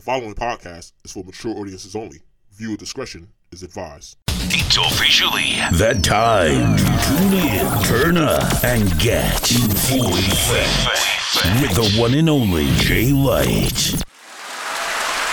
The following podcast is for mature audiences only. Viewer discretion is advised. It's officially that time to tune in, turn up, and get in full effect with the one and only Jay Light.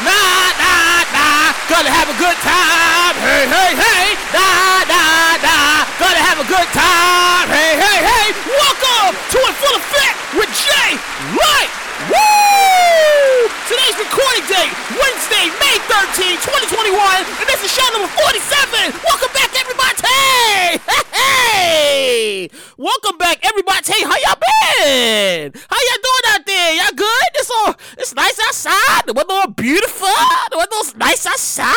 Nah, nah, nah, gonna have a good time. Hey, hey, hey, nah, nah, nah, gonna have a good time. Hey, hey, hey, welcome to In Full Effect with Jay Light. Woo! Today's recording date, Wednesday, May 13, 2021, and this is show number 47. Welcome back, everybody. Hey, hey, welcome back, everybody. Hey, how y'all been? How y'all doing out there? Y'all good? It's all, it's nice outside. The weather beautiful. The weather's nice outside.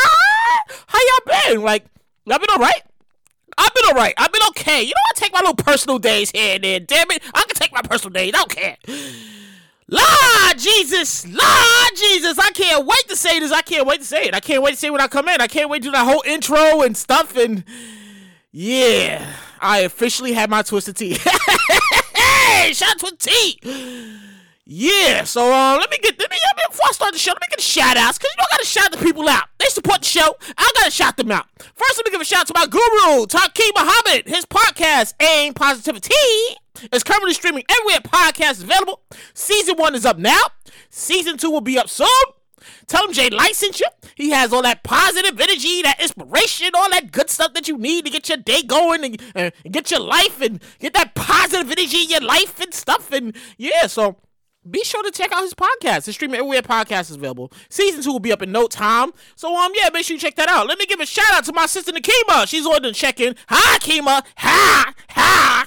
How y'all been? Like, y'all been all right? I've been alright. I've been okay. You know, I take my little personal days here and there. Damn it. I can take my personal days. I don't care. Lord Jesus, Lord Jesus, I can't wait to say this. I can't wait to say it. I can't wait to say when I come in. I can't wait to do that whole intro and stuff. And yeah, I officially had my twisted tea. hey, shout out to T. Yeah, so uh, let me get let me before I start the show, let me get a shout outs because you know I gotta shout the people out. They support the show. I gotta shout them out. First, let me give a shout out to my guru, Taki Muhammad. His podcast, Aim Positivity, is currently streaming everywhere podcast available. Season one is up now. Season two will be up soon. Tell him Jay you. He has all that positive energy, that inspiration, all that good stuff that you need to get your day going and, and get your life and get that positive energy in your life and stuff. And yeah, so be sure to check out his podcast. It's streaming everywhere podcast is available. Season two will be up in no time. So um yeah, make sure you check that out. Let me give a shout out to my sister Nakima. She's on the check-in. Hi Kima. Hi. Hi.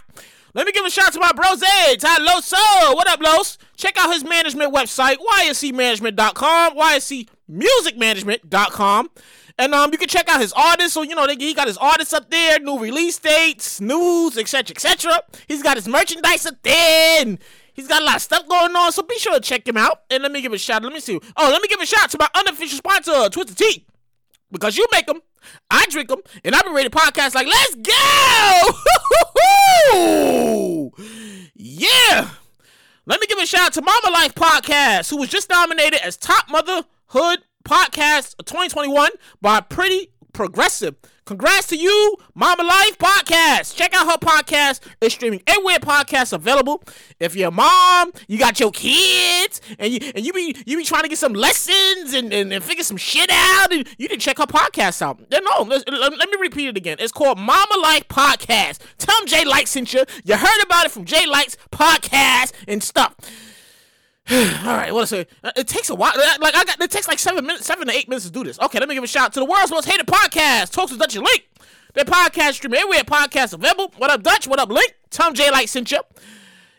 Let me give a shout out to my bros Ed. Ty Loso. What up, Los? Check out his management website, yscmanagement.com, yscmusicmanagement.com. And um, you can check out his artists. So you know, they, he got his artists up there, new release dates, news, etc., etc. He's got his merchandise up there, and he's got a lot of stuff going on. So be sure to check him out. And let me give a shout. Let me see. Oh, let me give a shout to my unofficial sponsor, Twisted Tea, because you make them, I drink them, and I've been ready podcast like, let's go! yeah. Let me give a shout out to Mama Life Podcast, who was just nominated as Top Motherhood Podcast of 2021 by Pretty Progressive. Congrats to you, Mama Life Podcast. Check out her podcast. It's streaming everywhere podcasts available. If you're a mom, you got your kids, and you and you be you be trying to get some lessons and, and, and figure some shit out, and you can check her podcast out. No, let, let, let me repeat it again. It's called Mama Life Podcast. Tell them Jay Light sent you. You heard about it from Jay Light's podcast and stuff. All right, what I say? Uh, It takes a while. Uh, Like I got, it takes like seven minutes, seven to eight minutes to do this. Okay, let me give a shout out to the world's most hated podcast, Talks with Dutch and Link. Their podcast stream everywhere podcast available. What up, Dutch? What up, Link? Tom J Light sent you.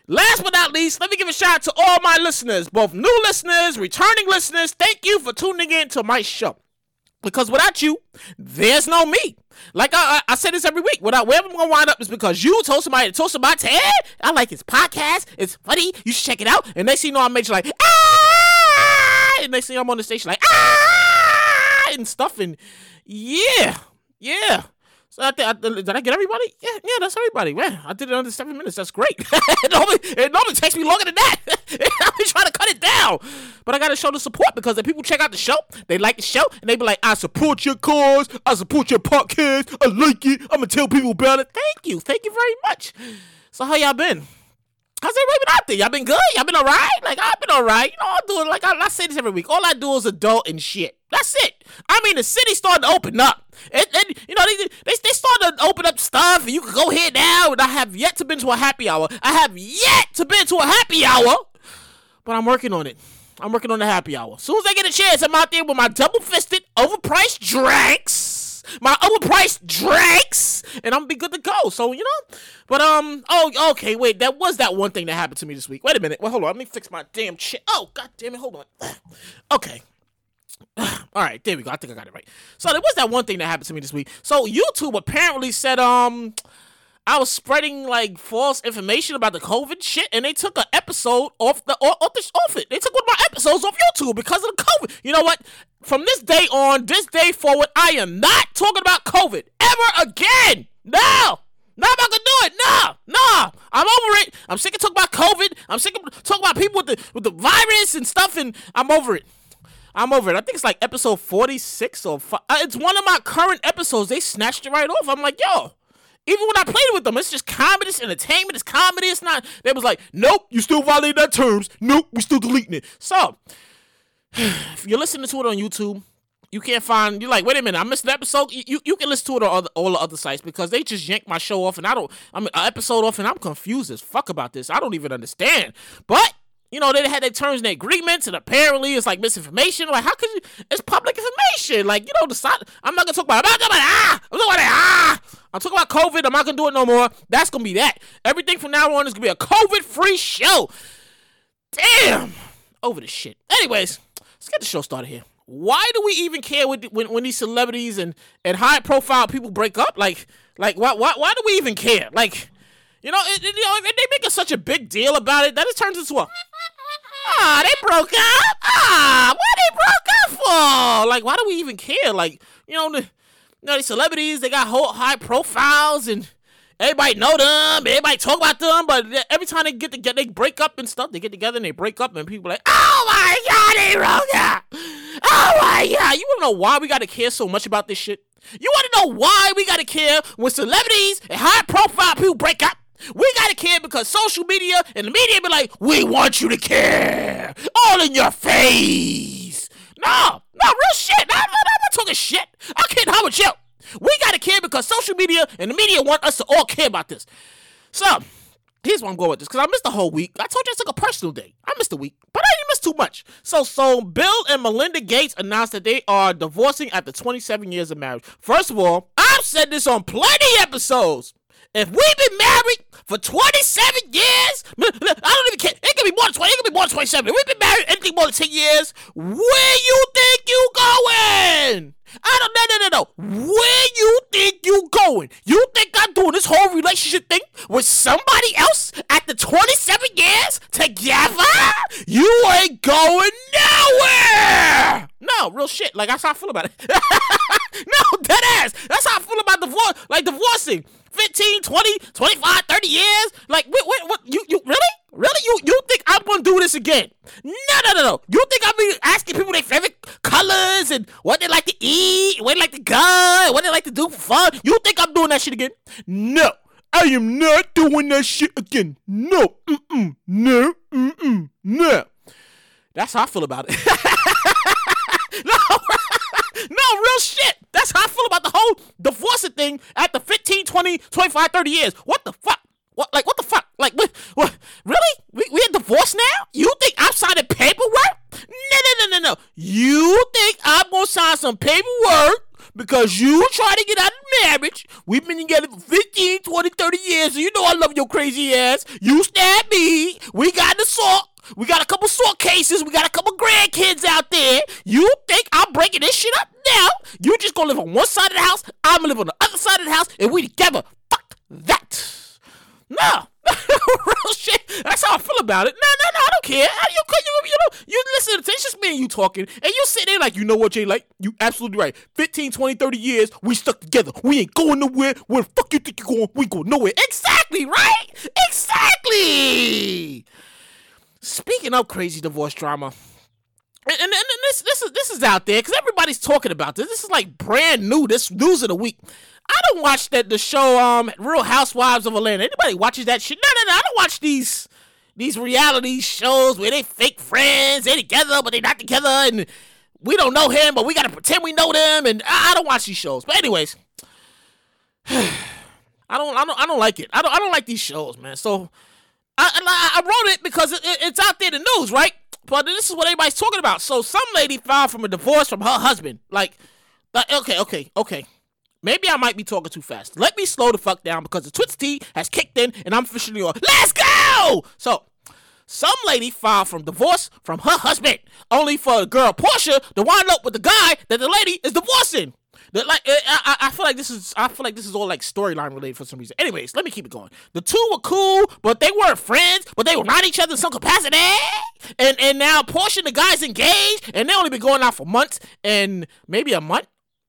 Last but not least, let me give a shout out to all my listeners, both new listeners, returning listeners. Thank you for tuning in to my show. Because without you, there's no me. Like I, I, I say this every week. Without where I'm gonna wind up is because you told somebody to told somebody to, I like his podcast. It's funny. You should check it out. And next thing you know, I'm making like ah, and next thing I'm on the station like ah, and stuff. And yeah, yeah. So I I, did I get everybody? Yeah, yeah, that's everybody. Man, I did it under seven minutes. That's great. it, normally, it normally takes me longer than that. I've been trying to cut it down. But I got to show the support because if people check out the show, they like the show, and they be like, I support your cause. I support your podcast. I like it. I'm to tell people about it. Thank you. Thank you very much. So how y'all been? How's everybody been out there? Y'all been good? Y'all been alright? Like I've been alright. You know, I'm doing like I, I say this every week. All I do is adult and shit. That's it. I mean, the city's starting to open up. And, and you know, they, they they starting to open up stuff, and you can go here now. And I have yet to been to a happy hour. I have yet to been to a happy hour, but I'm working on it. I'm working on the happy hour. As soon as I get a chance, I'm out there with my double fisted, overpriced drinks, my overpriced drinks, and I'm gonna be good to go. So you know, but um, oh, okay, wait, that was that one thing that happened to me this week. Wait a minute, well, hold on, let me fix my damn shit. Oh, god damn it, hold on. Okay. All right, there we go. I think I got it right. So there was that one thing that happened to me this week. So YouTube apparently said um I was spreading like false information about the COVID shit, and they took an episode off the off, the, off it. They took one of my episodes off YouTube because of the COVID. You know what? From this day on, this day forward, I am not talking about COVID ever again. No. No, I'm not gonna do it. No, no, I'm over it. I'm sick of talking about COVID. I'm sick of talking about people with the with the virus and stuff, and I'm over it. I'm over it. I think it's like episode 46 or fi- uh, it's one of my current episodes. They snatched it right off. I'm like, yo. Even when I played with them, it's just comedy, it's entertainment, it's comedy. It's not. They was like, nope, you still violated that terms. Nope, we still deleting it. So, if you're listening to it on YouTube, you can't find. You're like, wait a minute, I missed an episode. You you, can listen to it on the, all the other sites because they just yanked my show off, and I don't. I'm an episode off, and I'm confused as fuck about this. I don't even understand. But you know, they had their terms and agreements, and apparently it's like misinformation. Like, how could you? It's public information. Like, you know, the side. I'm not gonna talk about. I'm not about ah. I'm talking about ah. I'm talking about COVID. I'm not gonna do it no more. That's gonna be that. Everything from now on is gonna be a COVID-free show. Damn. Over the shit. Anyways, let's get the show started here. Why do we even care when when, when these celebrities and and high-profile people break up? Like, like why why why do we even care? Like. You know, it, you know, they make such a big deal about it that it turns into a Ah, they broke up. Ah, what they broke up for? Like, why do we even care? Like, you know, the you know, these celebrities, they got whole high profiles and everybody know them, everybody talk about them, but every time they get to get they break up and stuff, they get together and they break up and people like, oh my god, they broke up. Oh my god, you wanna know why we gotta care so much about this shit? You wanna know why we gotta care when celebrities and high profile people break up? We gotta care because social media and the media be like, we want you to care. All in your face. No, no, real shit. I'm not talking shit. I'm kidding. How about you? We gotta care because social media and the media want us to all care about this. So, here's where I'm going with this because I missed the whole week. I told you I took a personal day. I missed a week, but I didn't miss too much. So, so Bill and Melinda Gates announced that they are divorcing after 27 years of marriage. First of all, I've said this on plenty episodes. If we've been married for 27 years, I don't even care. It could be more than 20. It could be more than 27. If we've been married anything more than 10 years, where you think you going? I don't, no, no, no, no. Where you think you going? You think I'm doing this whole relationship thing with somebody else after 27 years together? You ain't going nowhere. No, real shit. Like, that's how I feel about it. no, dead ass. That's how I feel about divorce. Like, divorcing. 15, 20, 25, 30 years? Like, what, what, what, you, you, really? Really? You, you think I'm gonna do this again? No, no, no, no. You think I'm be asking people their favorite colors and what they like to eat, what they like to go, what they like to do for fun? You think I'm doing that shit again? No. I am not doing that shit again. No. Mm-mm. No. Mm-mm. No. That's how I feel about it. real shit. That's how I feel about the whole divorcing thing after 15, 20, 25, 30 years. What the fuck? What like what the fuck? Like what, what really? We we divorced now? You think I'm signing paperwork? No no no no no. You think I'm gonna sign some paperwork because you try to get out of marriage. We've been together for 15, 20, 30 years, you know I love your crazy ass. You stab me. We got the salt. We got a couple salt cases. We got a couple grandkids out there. You think I'm breaking this shit up now? You just gonna live on one side of the house. I'm gonna live on the other side of the house, and we together. Fuck that. No, real shit. That's how I feel about it. No, no, no, I don't care. You, you, you know, you listen it's just me and you talking, and you sit there like, you know what, Jay? Like, you absolutely right. 15, 20, 30 years, we stuck together. We ain't going nowhere. Where the fuck you think you going? We go nowhere. Exactly, right? Exactly. Speaking of crazy divorce drama. And, and, and this this is this is out there because everybody's talking about this. This is like brand new. This news of the week. I don't watch that the show um Real Housewives of Atlanta. Anybody watches that shit? No, no, no. I don't watch these these reality shows where they fake friends, they together but they not together, and we don't know him, but we gotta pretend we know them. And I, I don't watch these shows. But anyways, I don't, I don't, I don't like it. I don't, I don't like these shows, man. So I, I, I wrote it because it, it, it's out there in the news, right? But this is what everybody's talking about. So some lady filed from a divorce from her husband. Like, like okay, okay, okay. Maybe I might be talking too fast. Let me slow the fuck down because the Twitch T has kicked in and I'm officially on. Let's go! So, some lady filed from divorce from her husband, only for the girl Portia to wind up with the guy that the lady is divorcing. Like I, I feel like this is I feel like this is all like storyline related for some reason. Anyways, let me keep it going. The two were cool, but they weren't friends, but they were not each other in some capacity. And and now Portia the guy's engaged, and they only been going out for months and maybe a month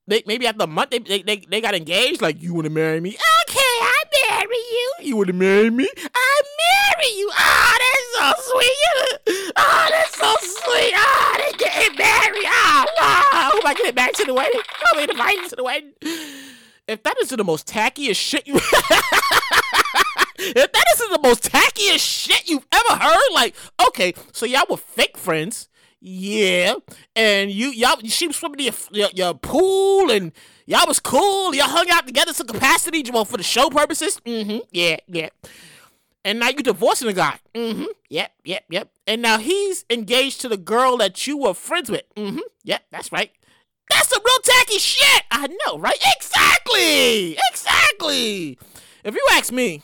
they maybe after a month they, they, they, they got engaged. Like, you want to marry me? Okay, I marry you. You want to marry me? I marry you. Ah, oh, that's so sweet. Oh, that's so sweet. Oh, they getting married. Oh, am I getting married to the wedding? I'm invited to the wedding. If that isn't the most tackiest shit you if that isn't the most tackiest shit you've ever heard, like, okay, so y'all were fake friends, yeah, and you y'all you she was swimming in your, your, your pool and y'all was cool, y'all hung out together to capacity, well, for the show purposes, mm-hmm, yeah, yeah. And now you divorcing the guy. Mm-hmm. Yep, yep, yep. And now he's engaged to the girl that you were friends with. Mm-hmm. Yep, that's right. That's some real tacky shit. I know, right? Exactly. Exactly. If you ask me,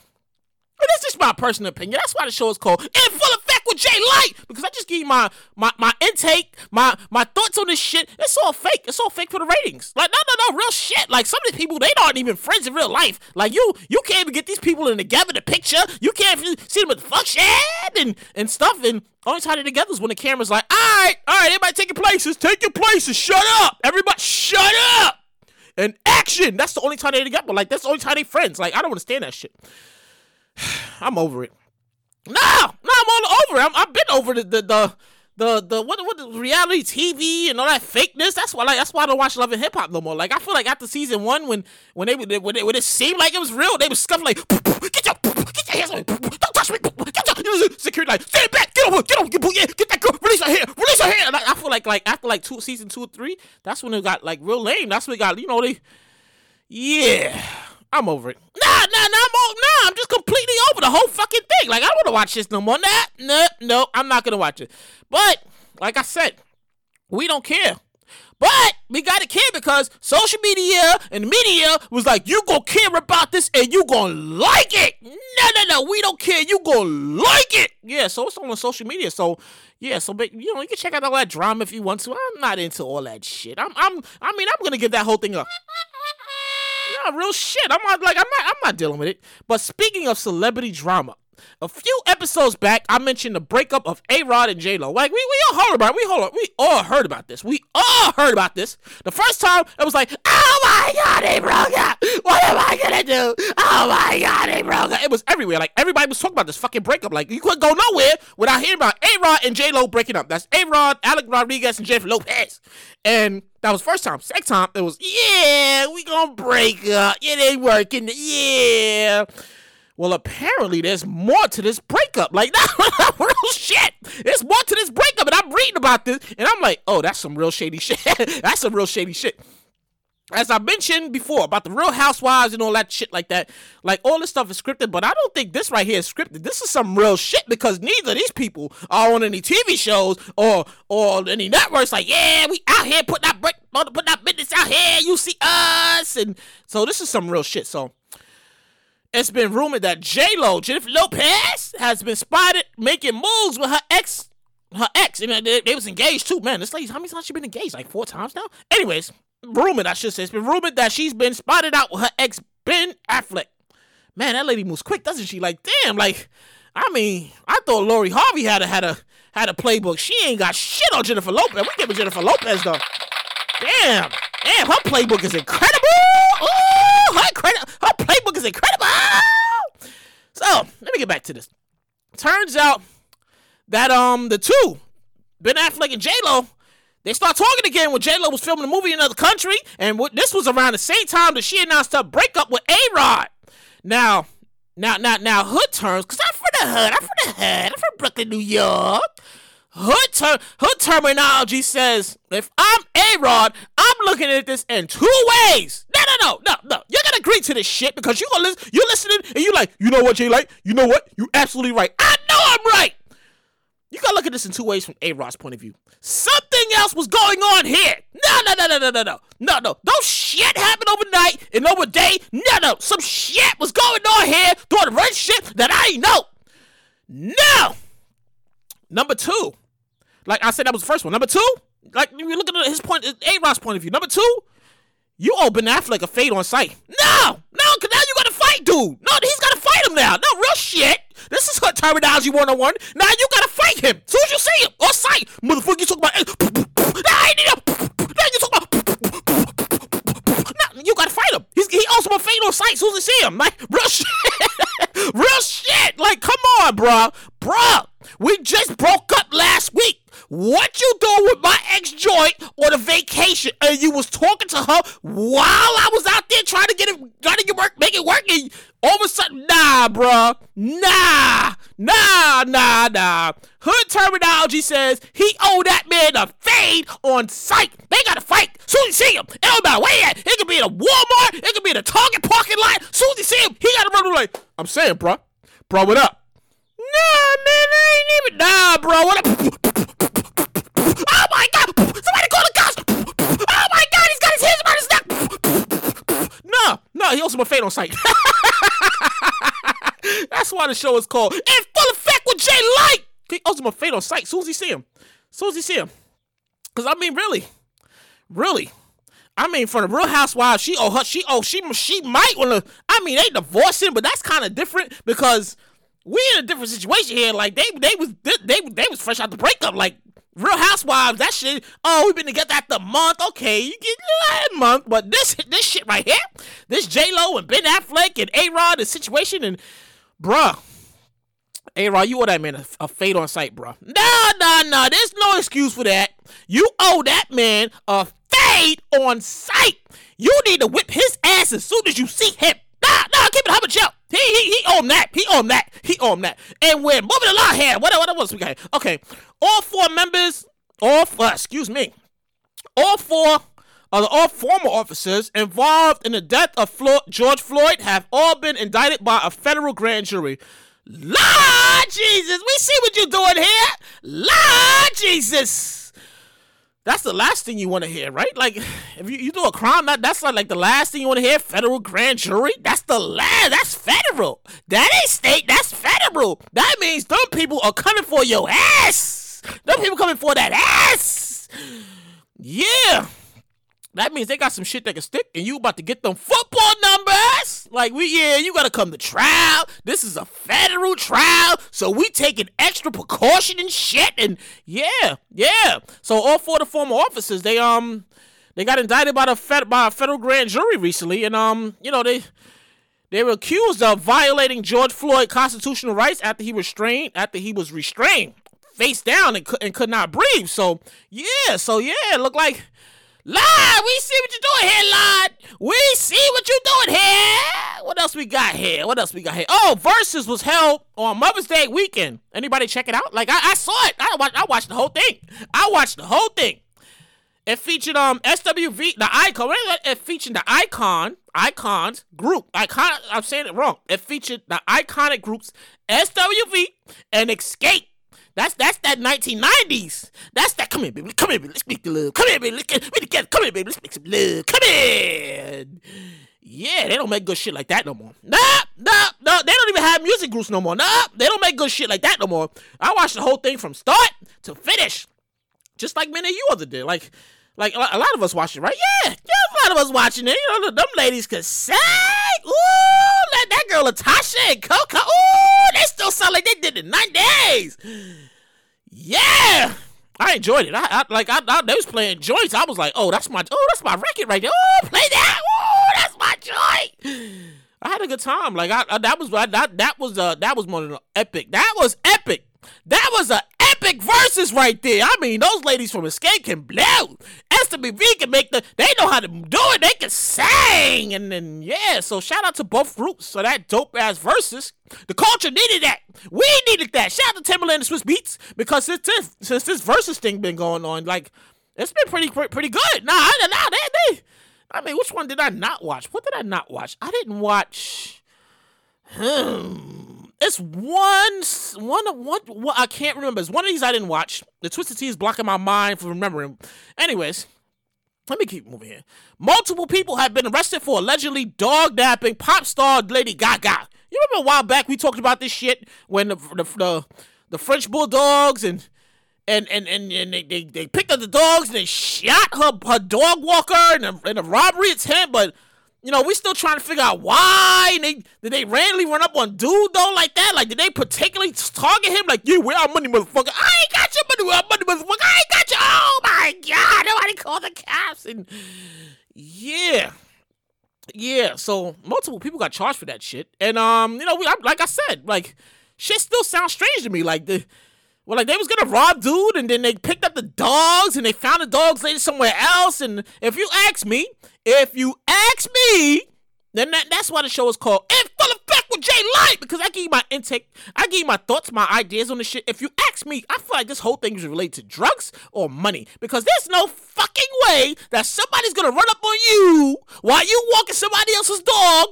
but that's just my personal opinion. That's why the show is called In Full Effect with Jay Light. Because I just give you my my my intake, my my thoughts on this shit. It's all fake. It's all fake for the ratings. Like, no, no, no, real shit. Like some of these people, they aren't even friends in real life. Like you you can't even get these people in together the picture. You can't see them at the function and and stuff. And only time they're together is when the camera's like, all right, all right, everybody take your places, take your places, shut up. Everybody shut up. And action. That's the only time they're together. Like that's the only time they friends. Like I don't understand that shit. I'm over it. No, no, I'm all over it. I'm, I've been over the the the the, the what what the reality TV and all that fakeness. That's why like that's why I don't watch Love and Hip Hop no more. Like I feel like after season one, when when they when, they, when it seemed like it was real, they was scuffing like get your get your hands me, don't touch me, get your security like stand back, get over, get over, get, yeah, get that girl, release her hair, release her hair. I, I feel like like after like two season two or three, that's when it got like real lame. That's when it got you know they yeah. I'm over it. Nah, nah, nah, I'm over, nah, I'm just completely over the whole fucking thing. Like, I don't want to watch this no more. Nah, no, no, I'm not gonna watch it. But, like I said, we don't care. But we gotta care because social media and media was like, you gonna care about this and you gonna like it. No, no, no, we don't care. You gonna like it. Yeah, so it's on social media. So yeah, so but you know you can check out all that drama if you want to. I'm not into all that shit. I'm, I'm, I mean, I'm gonna give that whole thing up. Nah, real shit. I'm not like I'm not I'm not dealing with it. But speaking of celebrity drama, a few episodes back, I mentioned the breakup of A Rod and J Lo. Like we, we all heard about it. We hold we all heard about this. We all heard about this. The first time it was like, oh my god, they broke up. What am I gonna do? Oh my god, they broke up. It was everywhere. Like everybody was talking about this fucking breakup. Like you couldn't go nowhere without hearing about A Rod and J Lo breaking up. That's A Rod, Alex Rodriguez, and Jennifer Lopez. And that was first time. Second time, it was yeah, we gonna break up. It ain't working. Yeah. Well, apparently there's more to this breakup. Like, that's real shit. There's more to this breakup, and I'm reading about this, and I'm like, oh, that's some real shady shit. that's some real shady shit. As I mentioned before about the Real Housewives and all that shit like that, like all this stuff is scripted, but I don't think this right here is scripted. This is some real shit because neither of these people are on any TV shows or or any networks. Like, yeah, we out here putting that break, putting that business out here. You see us, and so this is some real shit. So it's been rumored that J Lo, Jennifer Lopez, has been spotted making moves with her ex. Her ex, and they, they was engaged too. Man, this lady, how many times she been engaged? Like four times now. Anyways, rumored, I should say, it's been rumored that she's been spotted out with her ex Ben Affleck. Man, that lady moves quick, doesn't she? Like, damn, like, I mean, I thought Lori Harvey had a had a had a playbook. She ain't got shit on Jennifer Lopez. We giving Jennifer Lopez though. Damn, damn, her playbook is incredible. Ooh, her credit, her playbook is incredible. So let me get back to this. Turns out that um the two, Ben Affleck and J Lo, they start talking again when J Lo was filming a movie in another country, and what, this was around the same time that she announced her breakup with A Rod. Now, now, now, now, hood terms, cause I'm from the hood. I'm from the hood. I'm from Brooklyn, New York. Hood, ter- hood terminology says if I'm A Rod, I'm looking at this in two ways. No, no, no, no, no. You're gonna agree to this shit because you gonna listen. You're listening and you like, you know what, Jay? Like, you know what? You absolutely right. I know I'm right. You gotta look at this in two ways from A Rod's point of view. Something else was going on here. No, no, no, no, no, no, no, no, no. No shit happened overnight and over day. No, no. Some shit was going on here during the relationship that I know. No. Number two, like I said, that was the first one. Number two, like you look at his point, A Rod's point of view. Number two, you owe Ben Affleck a fade on sight. No, no, because now you got to fight, dude. No, he's got to fight him now. No, real shit. This is her terminology 101. Now you got to fight him. As soon as you see him, on sight. Motherfucker, you talk about. Eh, now I need him. Now you talk about. Now you got to fight him. He's, he owes him a fade on sight as soon as you see him. Like, real shit. real shit. Like, come on, bro. Bro. We vacation and you was talking to her while I was out there trying to get it, trying to get work, make it work, and all of a sudden, nah, bruh, nah, nah, nah, nah. Hood terminology says he owe that man a fade on sight. They gotta fight. Soon you see him, it don't matter where he at. It could be in a Walmart, it could be in a Target parking lot. Soon you see him, he gotta run away. I'm saying, bruh, bro, what up? Nah, man, I ain't even. Nah, bro, what up? He owes him a fade on sight. That's why the show is called In Full Effect with Jay Light! He owes him a fade on sight. Soon as he see him. Soon as he see him. Cause I mean, really, really. I mean, for the Real Housewives, she oh her she oh she she might wanna. I mean, they divorcing, but that's kind of different because we in a different situation here. Like they they was they, they was fresh out the breakup. Like Real Housewives, that shit. Oh, we've been together after a month. Okay, you get a month, but this this shit right here, this J Lo and Ben Affleck and A Rod, the situation, and bruh. A Rod, you owe that man a, a fade on sight, bruh. Nah, nah, nah. There's no excuse for that. You owe that man a fade on sight. You need to whip his ass as soon as you see him. Nah, nah, keep it humble chill. He he he him that. He him that. He him that. And we're moving along here. What what else we got? Okay, all four members, all four, uh, excuse me, all four of the all former officers involved in the death of George Floyd have all been indicted by a federal grand jury. Lord Jesus, we see what you're doing here. Lord Jesus. That's the last thing you want to hear, right? Like, if you, you do a crime, that, that's like, like the last thing you want to hear. Federal grand jury. That's the last. That's federal. That ain't state. That's federal. That means them people are coming for your ass. Them people coming for that ass. Yeah. That means they got some shit that can stick, and you about to get them football numbers. Like we, yeah, you gotta come to trial. This is a federal trial, so we taking extra precaution and shit. And yeah, yeah. So all four of the former officers, they um, they got indicted by the fed by a federal grand jury recently, and um, you know they they were accused of violating George Floyd constitutional rights after he restrained after he was restrained face down and could, and could not breathe. So yeah, so yeah, it looked like. Lord, we see what you're doing here, Lord. We see what you're doing here. What else we got here? What else we got here? Oh, Verzuz was held on Mother's Day weekend. Anybody check it out? Like I, I saw it. I watched. I watched the whole thing. I watched the whole thing. It featured um SWV the icon. It featured the icon icons group. Icon. I'm saying it wrong. It featured the iconic groups SWV and Xscape. That's that's that 1990s. That's that. Come here, baby. Come here, baby. Let's make the love. Come here, baby. Let's get we together. Come here, baby. Let's make some love. Come here. Yeah, they don't make good shit like that no more. Nah, nah, nah. They don't even have music groups no more. Nah, they don't make good shit like that no more. I watched the whole thing from start to finish, just like many of you other did. Like, like a lot of us watched it, right? Yeah, yeah, a lot of us watching it. You know, them ladies could sing. Ooh, that, that girl Latasha and Coko. Ooh, they still sound like they did in nine days. Yeah. I enjoyed it. I, I like I, I they was playing joints. I was like, oh, that's my oh, that's my record right there. Oh, play that. Oh, that's my joint. I had a good time. Like I, I that was that that was uh that was one of the epic. That was epic. That was a epic verses right there. I mean, those ladies from Xscape can blow. SWV can make the. They know how to do it. They can sing, and then yeah. So shout out to both groups. So that dope ass verses. The culture needed that. We needed that. Shout out to Timbaland and Swizz Beatz because since this since this Verzuz thing been going on, like it's been pretty pretty good. Nah, nah, they they. I mean, which one did I not watch? What did I not watch? I didn't watch. Hmm. It's one, one, one, one. I can't remember. It's one of these I didn't watch. The Twisted Tea is blocking my mind from remembering. Anyways, let me keep moving here. Multiple people have been arrested for allegedly dog napping pop star Lady Gaga. You remember a while back we talked about this shit when the the the, the French bulldogs and and and and, and they, they, they picked up the dogs and they shot her her dog walker and a, in a robbery attempt, but you know, we still trying to figure out why they did they randomly run up on dude though like that? Like, did they particularly target him? Like, you, where our money, motherfucker? I ain't got your money, money, motherfucker? I ain't got you. Oh my god, nobody called the cops and yeah. Yeah, so multiple people got charged for that shit, and um, you know, we like I said, like shit still sounds strange to me. Like the Well, like they was gonna rob dude, and then they picked up the dogs, and they found the dogs later somewhere else. And if you ask me, if you ask me, then that, that's why the show is called "In Full Effect with Jay Light" because I give you my intake, I give you my thoughts, my ideas on the shit. If you ask me, I feel like this whole thing is related to drugs or money because there's no fucking way that somebody's gonna run up on you while you walking somebody else's dog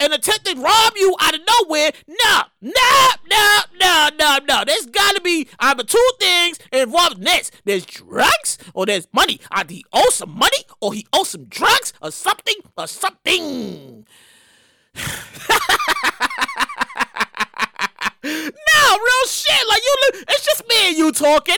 and attempt to rob you out of nowhere. No, no, no, no, no, no. There's got to be either two things involved next. There's drugs or there's money. Either he owes some money or he owes some drugs or something or something. No, real shit. Like you, it's just me and you talking.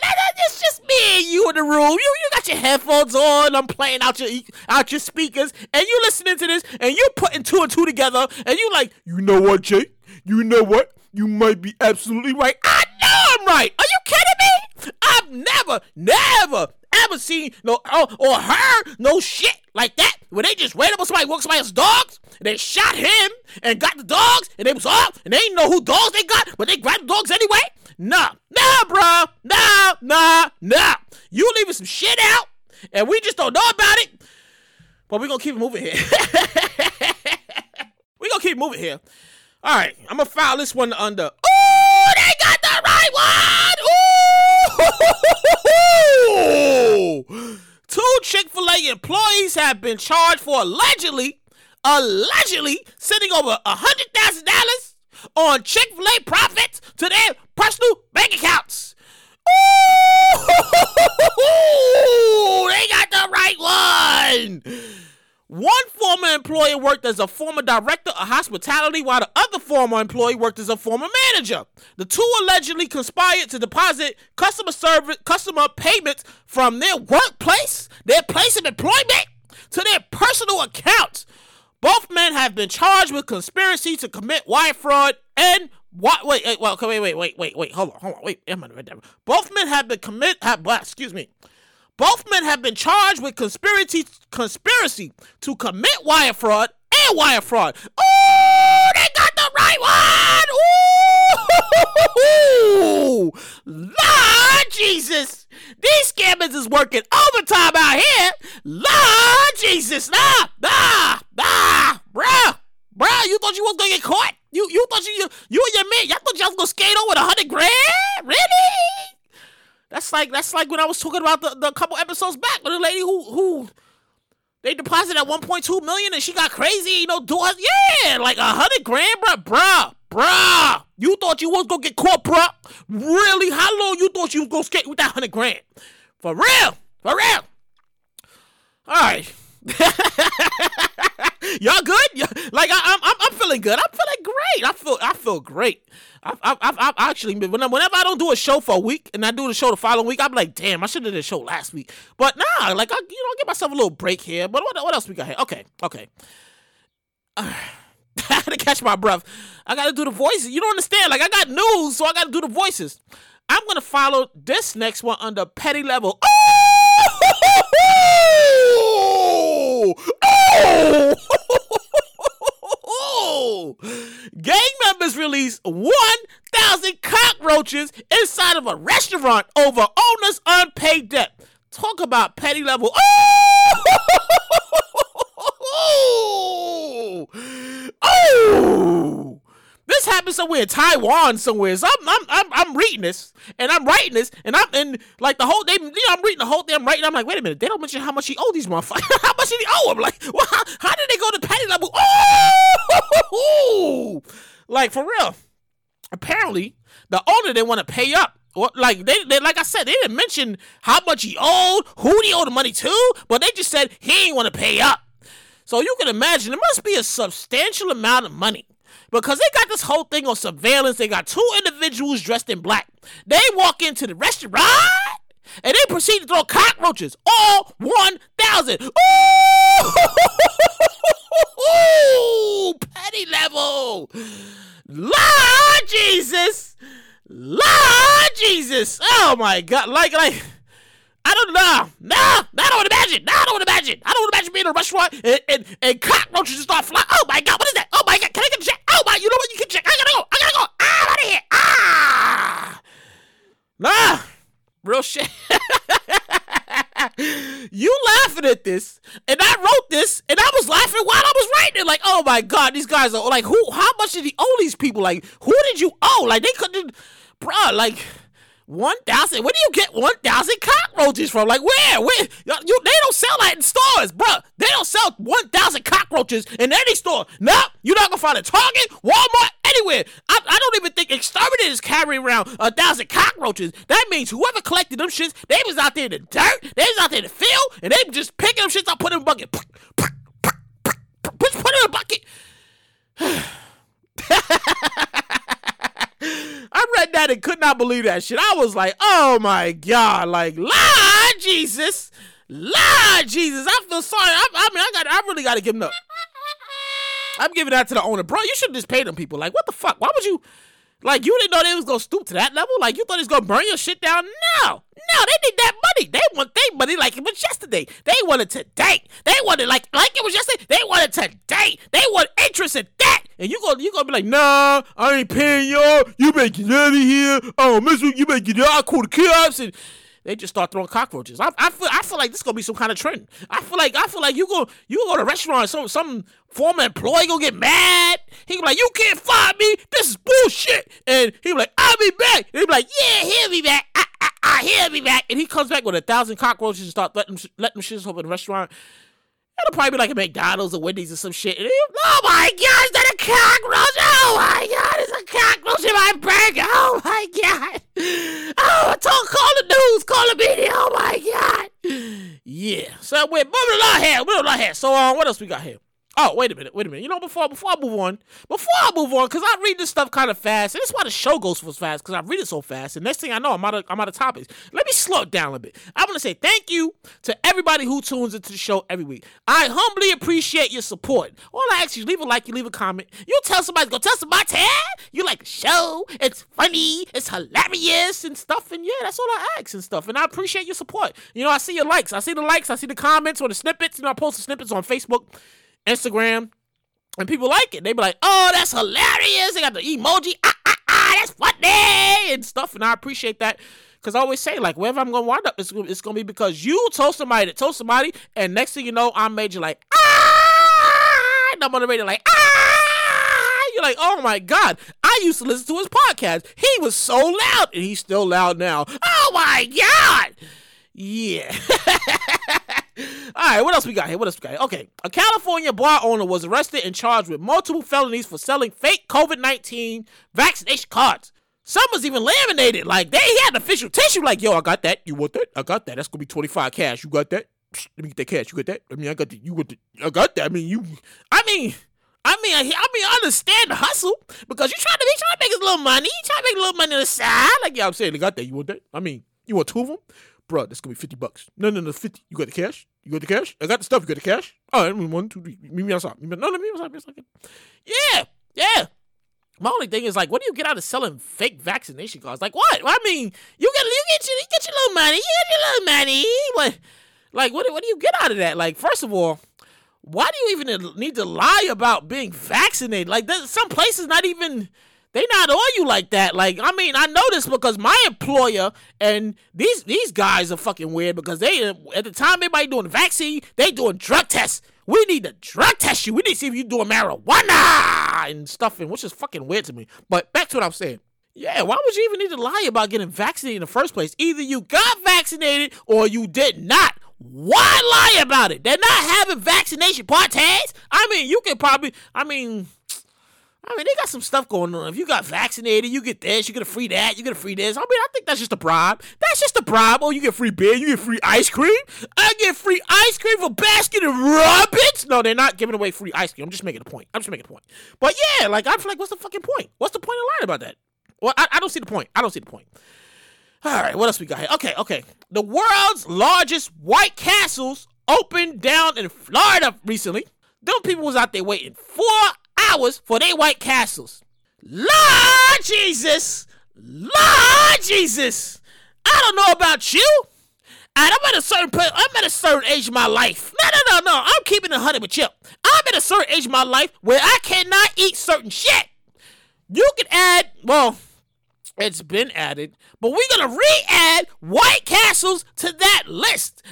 It's just me and you in the room. You, you got your headphones on. I'm playing out your out your speakers, and you listening to this, and you putting two and two together, and you like, you know what, Jay? You know what? You might be absolutely right. I know I'm right. Are you kidding me? I've never, never, ever seen no or, or heard no shit like that where they just ran up on somebody, walked somebody else's dogs, and they shot him and got the dogs, and they was off, and they didn't know who dogs they got, but they grabbed the dogs anyway. Nah, nah, bro, nah, nah, nah. You leaving some shit out, and we just don't know about it. But we gonna keep moving here. we gonna keep moving here. All right, I'm gonna file this one under. Ooh, they got the right one. Ooh. Two Chick fil A employees have been charged for allegedly, allegedly sending over $100,000 on Chick fil A profits to their personal bank accounts. Ooh, they got the right one. One former employee worked as a former director of hospitality, while the other former employee worked as a former manager. The two allegedly conspired to deposit customer service, customer payments from their workplace, their place of employment, to their personal accounts. Both men have been charged with conspiracy to commit wire fraud and what? Wait, wait, well, wait, wait, wait, wait, wait. Hold on, hold on, wait. I'm not Both men have been commit. Have, excuse me. Both men have been charged with conspiracy conspiracy to commit wire fraud and wire fraud. Oh, they got the right one. Ooh, Lord Jesus, these scammers is working overtime out here. Lord Jesus, nah, nah, nah, bruh, bruh. You thought you was gonna get caught? You you thought you you, you and your man, y'all thought y'all was gonna skate on with a hundred grand? Really? That's like that's like when I was talking about the, the couple episodes back with the lady who who they deposited at 1.2 million and she got crazy, you know, doing yeah, like a hundred grand, bruh, bruh, bruh. You thought you was gonna get caught, bruh? Really? How long you thought you was gonna skate with that hundred grand? For real, for real. All right. Y'all good? Like I, am I'm, I'm feeling good. I'm feeling great. I feel, I feel great. I, I, I, I actually, whenever I don't do a show for a week and I do the show the following week, I'm like, damn, I should have did a show last week. But nah, like I, you know, give myself a little break here. But what, what else we got here? Okay, okay. Uh, I had to catch my breath. I got to do the voices. You don't understand. Like I got news, so I got to do the voices. I'm gonna follow this next one under petty level. Oh! Oh! Gang members release 1,000 cockroaches inside of a restaurant over owner's unpaid debt. Talk about petty level. Oh! Oh! This happened somewhere in Taiwan somewhere. So I'm, I'm, I'm, I'm, reading this and I'm writing this and I'm and like the whole day, you know, I'm reading the whole thing. I'm writing. I'm like, wait a minute, they don't mention how much he owe these motherfuckers. how much did he owe him? Like, well, how, how did they go to petty level? Oh, like for real. Apparently, the owner didn't want to pay up. Or, like they, they, like I said, they didn't mention how much he owed, who he owed the money to, but they just said he ain't want to pay up. So you can imagine it must be a substantial amount of money because they got this whole thing on surveillance. They got two individuals dressed in black. They walk into the restaurant and they proceed to throw cockroaches. All 1,000. Ooh! Petty level. Lord Jesus. Lord Jesus. Oh my God. Like, like. I don't know. No, I don't imagine. No, I don't want to imagine. I don't want to imagine being in a restaurant and, and, and cockroaches just start flying. Oh my God, what is that? Oh my God, can I get a check? Oh my, you know what? You can check. I gotta go. I gotta go. I'm out of here. Ah. Nah, this, and I wrote this, and I was laughing while I was writing it. Like, oh my god, these guys are like, who? How much did he owe these people? Like, who did you owe? Like, they couldn't, bruh. Like, one thousand. Where do you get one thousand cockroaches from? Like, where? Where? You, they don't sell that in stores, bruh. They don't sell one thousand cockroaches in any store. No, nope, you're not gonna find a Target, Walmart, anywhere. I, I don't even think exterminators carry around a thousand cockroaches. That means whoever collected them shits, they was out there in the dirt, they was out there in the field, and they just picking them shits up, put in a bucket. Put, put in a bucket. I read that and could not believe that shit. I was like, oh my god, like, Lord Jesus, Lord Jesus. I feel sorry. I, I mean, I got, I really got to give him the. I'm giving that to the owner, bro. You should just pay them people. Like, what the fuck? Why would you? Like, you didn't know they was gonna stoop to that level? Like, you thought he was gonna burn your shit down? No, no, they need that money. They want their money like it was yesterday. They wanted today. They wanted like like it was yesterday. They wanted today. They want interest in that. And you gonna you gonna be like, nah, I ain't paying y'all. You better get out of here. Oh, miss you better get out. I call the cops and they just start throwing cockroaches. I, I feel I feel like this is gonna be some kind of trend. I feel like I feel like you go you go to a restaurant, some some former employee gonna get mad. He be like, you can't fire me. This is bullshit. And he be like, I'll be back. And he be like, yeah, he'll be back. I, I, I, he'll be back. And he comes back with a thousand cockroaches and start letting letting them shit up in the restaurant. It'll probably be like a McDonald's or Wendy's or some shit. He, oh my god, is that a cockroach? Oh my god, cockroach in my burger. Oh my god. Oh, talk, call the news, call the media. Oh my god. Yeah. So we're moving along here. Moving along here. So um, what else we got here? Oh, wait a minute, wait a minute. You know, before before I move on, before I move on, because I read this stuff kind of fast, and that's why the show goes so fast, because I read it so fast. And next thing I know, I'm out of I'm out of topics. Let me slow it down a bit. I want to say thank you to everybody who tunes into the show every week. I humbly appreciate your support. All I ask you is leave a like, you leave a comment. You tell somebody, go tell somebody, you like the show. It's funny, it's hilarious and stuff. And yeah, that's all I ask and stuff. And I appreciate your support. You know, I see your likes, I see the likes, I see the comments or the snippets. You know, I post the snippets on Facebook. Instagram, and people like it. They be like, "Oh, that's hilarious!" They got the emoji, ah ah ah, that's funny and stuff. And I appreciate that because I always say, like, wherever I'm gonna wind up, it's, it's gonna be because you told somebody told somebody, and next thing you know, I'm major like ah, and I'm on the radio like ah. You're like, oh my god! I used to listen to his podcast. He was so loud, and he's still loud now. Oh my god! Yeah. All right, what else we got here? What else we got here? Okay, a California bar owner was arrested and charged with multiple felonies for selling fake COVID 19 vaccination cards. Some was even laminated. Like, they had official tissue. Like, yo, I got that. You want that? I got that. That's to be 25 cash. You got that? Let me get that cash. You got that? I mean, I got the, you got the, I got that. I mean, you, I mean, I mean, I, I mean, I understand the hustle because you trying to, be trying to make a little money. You trying to make a little money on the side. Like, yeah, I'm saying, I got that. You want that? I mean, you want two of them? Bro, that's gonna be 50 bucks. No, no, no, 50. You got the cash? You got the cash? I got the stuff. You got the cash? All right, one, two, three. Meet me outside. No, no, meet me outside. Meet me outside. Yeah, yeah. My only thing is like, what do you get out of selling fake vaccination cards? Like, what? I mean, you get you get your, you get your little money. You get your little money. What? Like, what? What do you get out of that? Like, first of all, why do you even need to lie about being vaccinated? Like, some places not even they not on you like that. Like, I mean, I know this because my employer and these these guys are fucking weird because they at the time everybody doing the vaccine, they doing drug tests. We need to drug test you. We need to see if you doing marijuana and stuff, and which is fucking weird to me. But back to what I'm saying. Yeah, why would you even need to lie about getting vaccinated in the first place? Either you got vaccinated or you did not. Why lie about it? They're not having vaccination parties. I mean, you can probably, I mean, I mean, they got some stuff going on. If you got vaccinated, you get this, you get a free that, you get a free this. I mean, I think that's just a bribe. That's just a bribe. Oh, you get free beer, you get free ice cream. I get free ice cream for Baskin and Robbins. No, they're not giving away free ice cream. I'm just making a point. I'm just making a point. But yeah, like I feel like, what's the fucking point? What's the point of lying about that? Well, I, I don't see the point. I don't see the point. All right, what else we got here? Okay, okay. The world's largest White Castles opened down in Florida recently. Them people was out there waiting four for their White Castles. Lord Jesus! Lord Jesus! I don't know about you. And I'm at a certain I'm at a certain age of my life. No, no, no, no. I'm keeping it hundred with you. I'm at a certain age of my life where I cannot eat certain shit. You can add, well, it's been added, but we're gonna re-add White Castles to that list.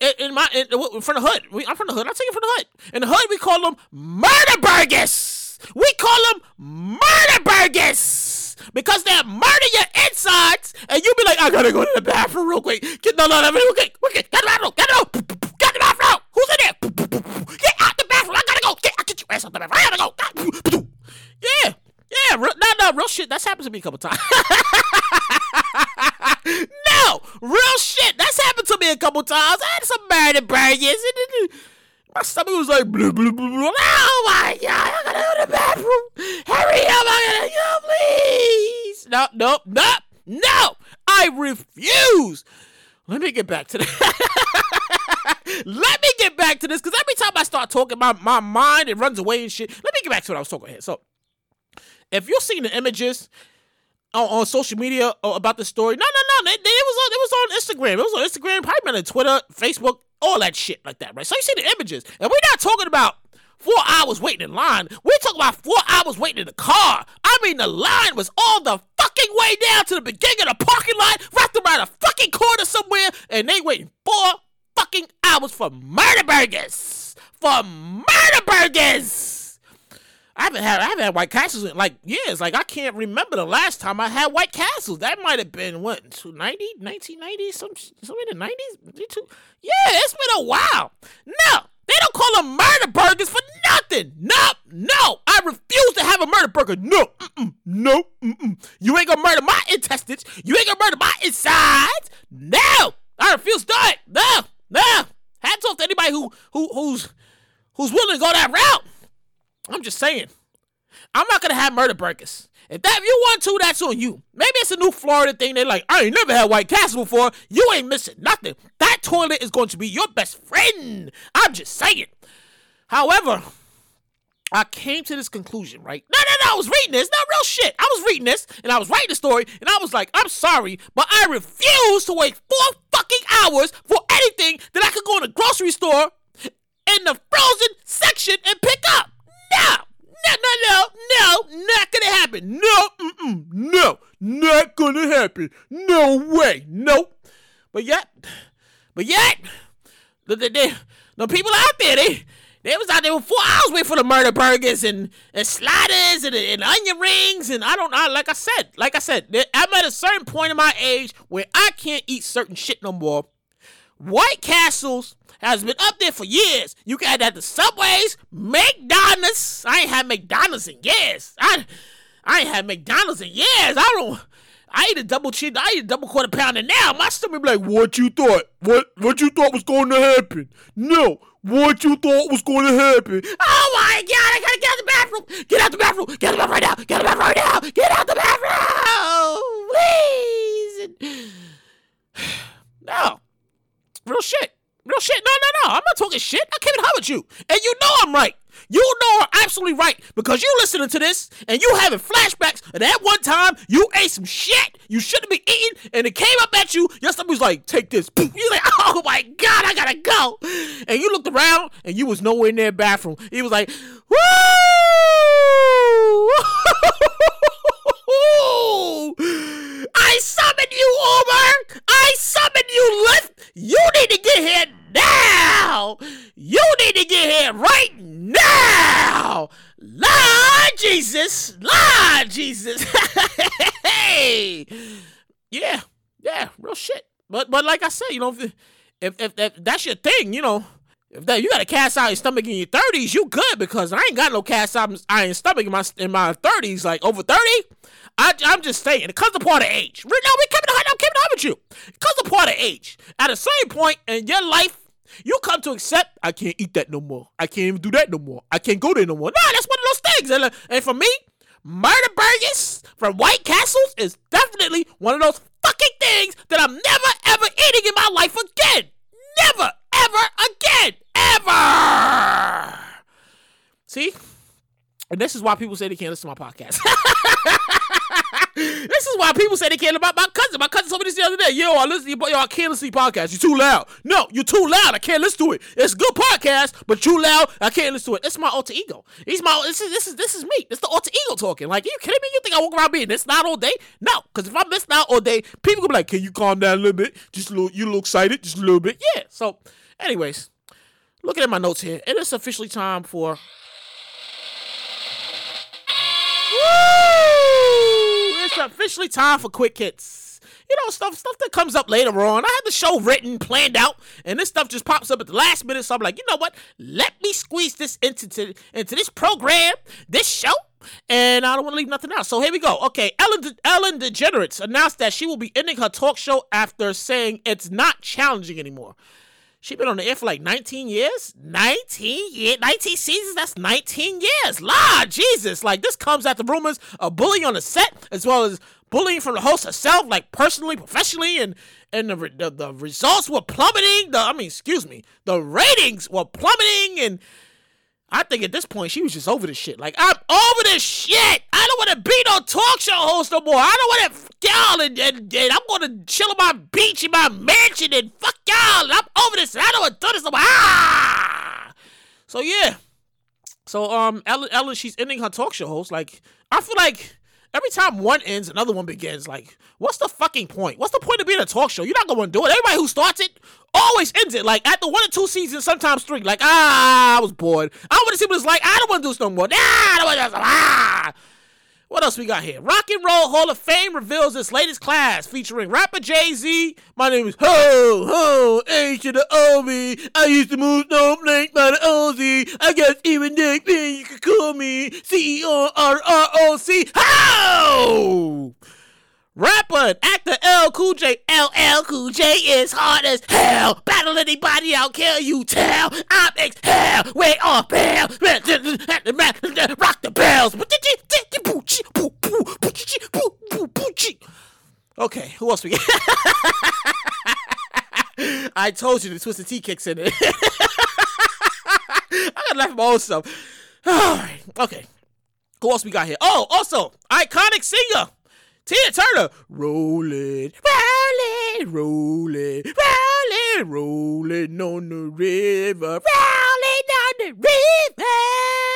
In, my in, of the hood. We, I'm from the hood. I take it from the hood. In the hood, we call them murder burgers. We call them murder burgers because they murder your insides, and you be like, I gotta go to the bathroom real quick. Get no, no, no, real quick, quick, get the bathroom, get bathroom, get the bathroom. Who's in there? Get out the bathroom. I gotta go. Get, I get your ass out the bathroom. I gotta go. Yeah, yeah, real, no, no, real shit. That's happened to me a couple times. no, real shit. That's happened to me a couple times. I had some murder burgers. My stomach was like, blah, blah, blah, blah. oh my god, I gotta go to the bathroom. Hurry up, I gotta go, please. No, no, no, no. I refuse. Let me get back to that. Let me get back to this because every time I start talking, my, my mind it runs away and shit. Let me get back to what I was talking here. So, if you're seeing the images on, on social media about the story, no, no, no, it, it was on, it was on Instagram. It was on Instagram, probably on Twitter, Facebook, all that shit like that, right? So you see the images, and we're not talking about four hours waiting in line. We're talking about four hours waiting in the car. I mean, the line was all the fucking way down to the beginning of the parking lot, wrapped around a fucking corner somewhere, and they waiting four fucking hours for murder burgers. For murder burgers. I haven't had I haven't had White Castles in like years. Like I can't remember the last time I had White Castles. That might have been what 90, 1990, some some in the nineties. Yeah, it's been a while. No, they don't call them murder burgers for nothing. No, no, I refuse to have a murder burger. No, mm-mm, no, mm-mm. you ain't gonna murder my intestines. You ain't gonna murder my insides. No, I refuse to do it. No, no. Hats off to anybody who who who's who's willing to go that route. I'm just saying. I'm not gonna have murder burgers. If that if you want to, that's on you. Maybe it's a new Florida thing. They're like, I ain't never had White Castle before. You ain't missing nothing. That toilet is going to be your best friend. I'm just saying. However, I came to this conclusion, right? No, no, no, I was reading this. Not real shit. I was reading this and I was writing the story and I was like, I'm sorry, but I refuse to wait four fucking hours for anything that I could go in a grocery store in the frozen section and pick up. No, no, no, no, no, not gonna happen. No, mm-mm, no, not gonna happen. No way, nope. But yet, but yet, the, the, the, the people out there, they, they was out there for four hours waiting for the murder burgers and, and sliders and, and onion rings and I don't know. Like I said, like I said, I'm at a certain point in my age where I can't eat certain shit no more. White Castles has been up there for years. You got at the Subways, McDonald's. I ain't had McDonald's in years. I I ain't had McDonald's in years. I don't. I eat a double cheese. I eat a double quarter pounder now. My stomach be like, "What you thought? What what you thought was going to happen? No, what you thought was going to happen? Oh my god! I gotta get out the bathroom. Get out the bathroom. Get out the bathroom right now. Get out the bathroom right now. Get out the bathroom, please. No, real shit. Real shit. No, no, no. I'm not talking shit. I came in hot with you. And you know I'm right. You know I'm absolutely right because you listening to this and you having flashbacks and at one time you ate some shit you shouldn't be eating and it came up at you. Your stomach was like, take this. You're like, oh my God, I gotta go. And you looked around and you was nowhere in their bathroom. He was like, woo! I summon you, Uber! I summon you, Lyft! You need to get here now! You need to get here right now! Lord Jesus! Lord Jesus! hey! Yeah, yeah, real shit. But but like I said, you know, if if, if, if that's your thing, you know, if that you got a cast iron stomach in your thirties, you good because I ain't got no cast out iron stomach in my in my thirties. Like over thirty, I, am just saying it comes a part of age. No, we coming to I'm coming up with you. It comes a part of age. At a certain point in your life, you come to accept I can't eat that no more. I can't even do that no more. I can't go there no more. No, that's one of those things. And, uh, and for me, murder burgers from White Castles is definitely one of those fucking things that I'm never ever eating in my life again. Never ever again. Ever. See? And this is why people say they can't listen to my podcast. this is why people say they can't about my cousin. My cousin told me this the other day. Yo, I listen to yo, I can't listen to your podcast. You're too loud. No, you're too loud. I can't listen to it. It's good podcast, but you loud. I can't listen to it. It's my alter ego. He's my this is this is this is me. It's the alter ego talking. Like, you kidding me? You think I walk around being this loud all day? No, because if I'm this out all day, people gonna be like, Can you calm down a little bit? Just a little you look excited, just a little bit. Yeah. So Anyways, looking at my notes here, it is officially time for. Woo! It's officially time for quick hits. You know, stuff stuff that comes up later on. I had the show written, planned out, and this stuff just pops up at the last minute. So I'm like, you know what? Let me squeeze this into to, into this program, this show, and I don't want to leave nothing out. So here we go. Okay, Ellen De- Ellen DeGeneres announced that she will be ending her talk show after saying it's not challenging anymore. She been on the air for like 19 years. 19 years, 19 seasons. That's 19 years. Lord Jesus, like this comes after rumors of bullying on the set, as well as bullying from the host herself, like personally, professionally, and and the the, the results were plummeting. The I mean, excuse me, the ratings were plummeting, and I think at this point she was just over this shit. Like I'm over this shit. I don't want to be no talk show host no more. I don't want to y'all and, and, and I'm going to chill on my beach in my mansion and fuck y'all. And I'm over this. I don't want to do this no more. Ah! So yeah. So um, Ellen, Ellen, she's ending her talk show host. Like I feel like every time one ends, another one begins. Like, what's the fucking point? What's the point of being a talk show? You're not going to do it. Everybody who starts it always ends it. Like, after one or two seasons, sometimes three. Like, ah, I was bored. I want to see what it's like. I don't want to do this no more. Nah, I don't want to do this. Ah. What else we got here? Rock and Roll Hall of Fame reveals its latest class featuring rapper Jay Z. My name is Ho Ho A to the O V. I used to move snowflake by the OZ. I guess even Nick Payne, you could call me C E R R O C. Ho! Rapper actor L Cool J, LL Cool J is hard as hell. Battle anybody, I'll kill you. Tell I'm ex hell. Way off bell. Rock the bells. Okay, who else we got? I told you the Twisted Tea kicks in it. I gotta laugh at my own stuff. All right, okay. Who else we got here? Oh, also, iconic singer. Tina Turner, rolling, rolling, rolling, rolling, rolling on the river, rolling on the river.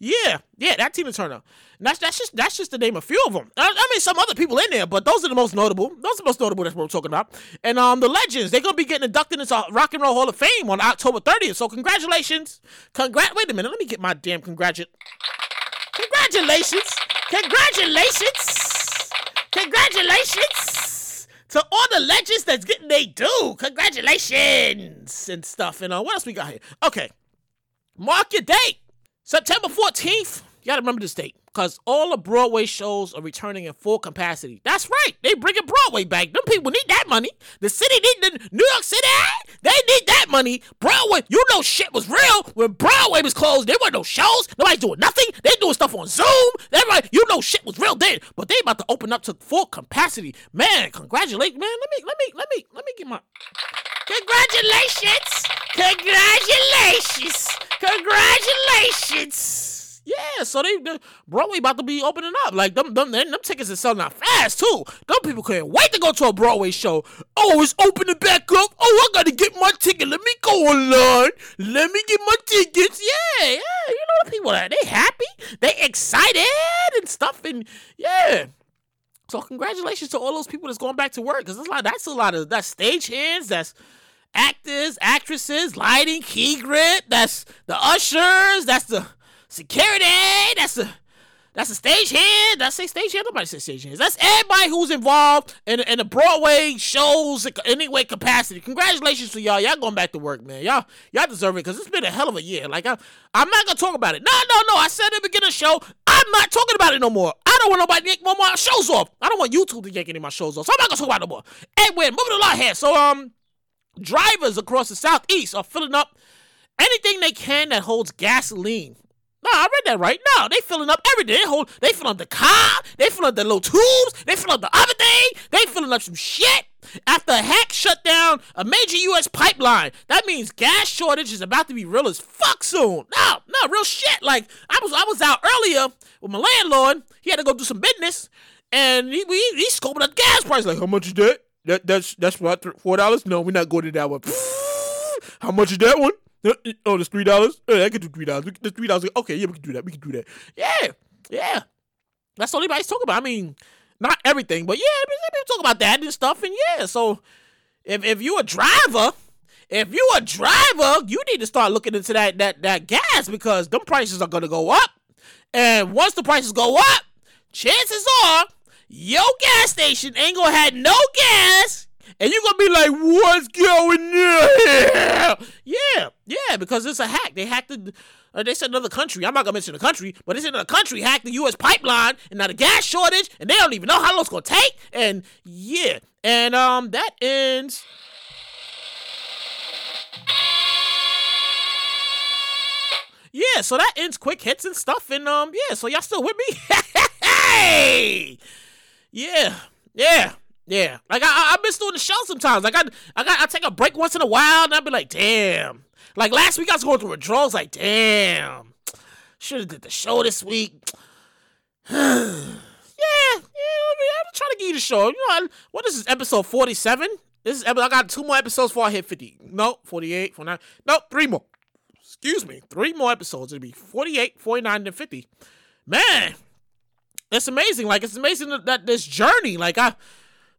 Yeah, yeah, that Tina Turner. And that's that's just that's just to name of a few of them. I, I mean, some other people in there, but those are the most notable. Those are the most notable. That's what we're talking about. And um, the legends they're gonna be getting inducted into Rock and Roll Hall of Fame on October 30th. So congratulations, congrat. Wait a minute, let me get my damn congratulate. Congratulations, congratulations, congratulations to all the legends that's getting they do. Congratulations and stuff. And uh, what else we got here? Okay, mark your date, September 14th. You gotta remember this date because all the Broadway shows are returning in full capacity. That's right, they bringing Broadway back. Them people need that money. The city need the New York City. They money. Broadway, you know, shit was real when Broadway was closed. There weren't no shows. Nobody's doing nothing. They doing stuff on Zoom. Everybody, you know, shit was real then. But they about to open up to full capacity. Man, congratulations, man. Let me, let me, let me, let me get my. Congratulations! Congratulations! Congratulations! Yeah, so they, the Broadway about to be opening up. Like them, them, them, tickets are selling out fast too. Them people can't wait to go to a Broadway show. Oh, it's opening back up. Oh, I gotta get my ticket. Let me go online. Let me get my tickets. Yeah, yeah. You know the people that they happy, they excited and stuff, and yeah. So congratulations to all those people that's going back to work because like that's a lot of that's stage hands, that's actors, actresses, lighting, key grip, that's the ushers, that's the security, that's the that's the stage hand. That's say stage hand. Nobody say stage hands. That's everybody who's involved in, in the Broadway shows in any way capacity. Congratulations to y'all. Y'all going back to work, man. Y'all y'all deserve it because it's been a hell of a year. Like I, I'm not gonna talk about it. No, no, no. I said at the beginning of the show, I'm not talking about it no more. I don't want nobody to yank my shows off. I don't want YouTube to yank any of my shows off. So I'm not gonna talk about it no more. Anyway, moving along here. So um, drivers across the southeast are filling up anything they can that holds gasoline. No, I read that right. No, they filling up everything. They hold, they filling up the car, they filling up the little tubes, they filling up the other thing, they filling up some shit. After a hack shut down a major U.S. pipeline, that means gas shortage is about to be real as fuck soon. No, no, real shit. Like I was, I was out earlier with my landlord. He had to go do some business, and he he, he scoping up the gas price. Like, how much is that? That that's that's what four dollars? No, we're not going to that one. How much is that one? Oh, there's three dollars. Oh, I can do three dollars. The three dollars. Okay, yeah, we can do that. We can do that. Yeah, yeah. That's all anybody's talking about. I mean, Not everything, but yeah, people talk about that and stuff. And yeah, so if if you a driver, if you a driver, you need to start looking into that that that gas because them prices are gonna go up. And once the prices go up, chances are your gas station ain't gonna have no gas, and you're gonna be like, "What's going on?" Yeah, yeah, because it's a hack. They hacked the. Uh, they said another country. I'm not gonna mention the country, but they said another country hacked the U.S. pipeline, and now the gas shortage, and they don't even know how long it's gonna take. And yeah, and um, that ends. Yeah, so that ends quick hits and stuff, and um, yeah, so y'all still with me? hey, yeah, yeah, yeah. Like I, I, miss doing the show sometimes. Like I, I got, I take a break once in a while, and I be like, damn. Like last week, I was going through withdrawals. Like, damn, should have did the show this week. yeah, yeah. I mean, I'm trying to give you the show. You know, I, what is this episode 47? This is I got two more episodes before I hit 50. No, 48, 49. No, three more. Excuse me, three more episodes. It'll be 48, 49, and 50. Man, it's amazing. Like it's amazing that, that this journey. Like I,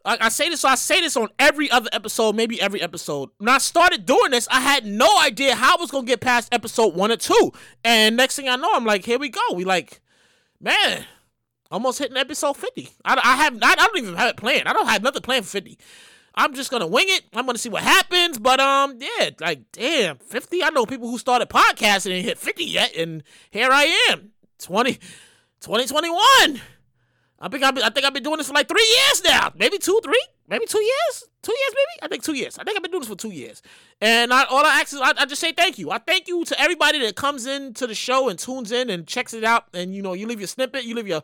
I, I say this. So I say this on every other episode, maybe every episode. When I started doing this, I had no idea how I was gonna get past episode one or two. And next thing I know, I'm like, here we go. We like, man, almost hitting episode 50. I, I have I, I don't even have it planned. I don't have nothing planned for 50. I'm just gonna wing it. I'm gonna see what happens. But um, yeah, like damn, 50. I know people who started podcasting and hit 50 yet, and here I am, 20, 2021. I think I've been, I think I've been doing this for like three years now, maybe two, three, maybe two years, two years, maybe. I think two years. I think I've been doing this for two years. And I, all I ask is, I, I just say thank you. I thank you to everybody that comes in to the show and tunes in and checks it out. And you know, you leave your snippet, you leave your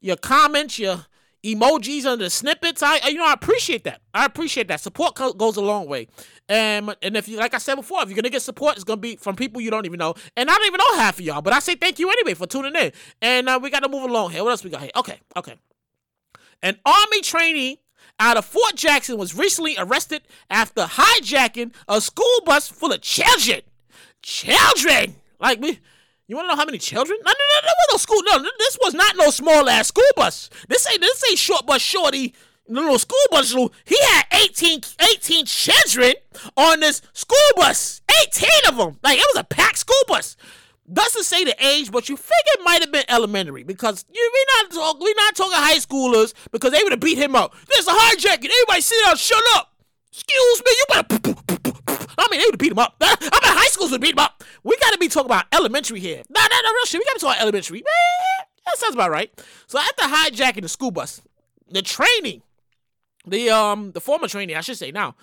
your comments, your emojis under the snippets. I, you know, I appreciate that. I appreciate that. Support co- goes a long way. And and if you, like I said before, if you're gonna get support, it's gonna be from people you don't even know, and I don't even know half of y'all. But I say thank you anyway for tuning in. And uh, we got to move along here. What else we got here? Okay, okay. An army trainee out of Fort Jackson was recently arrested after hijacking a school bus full of children. Children, like we you want to know how many children? No, no, no, no, no school. No, this was not no small ass school bus. This ain't this ain't short bus shorty. No school bus. He had 18, 18 children on this school bus. 18 of them. Like it was a packed school bus. Doesn't say the age, but you figure it might have been elementary because you we not talk, we not talking high schoolers because they would have beat him up. There's a hijacking. Everybody sit down. Shut up. Excuse me. You better. I mean, they would beat him up. I mean, high schools would beat him up. We got to be talking about elementary here. Nah, nah, nah, real shit. We got to talk about elementary. That sounds about right. So after hijacking the school bus, the training, the um, the former training, I should say now,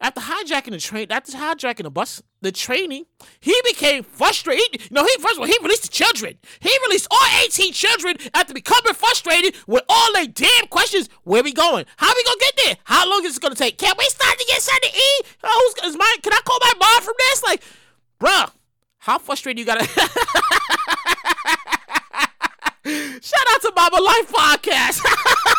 after hijacking the train, after hijacking the bus, the training, he became frustrated. He, you know, he first of all, he released the children. He released all 18 children after becoming frustrated with all their damn questions. Where we going? How we gonna get there? How long is it gonna take? Can we start to get something to eat? Oh, who's, is my, can I call my mom from this? Like, bruh, how frustrated you gotta Shout out to Mama Life Podcast.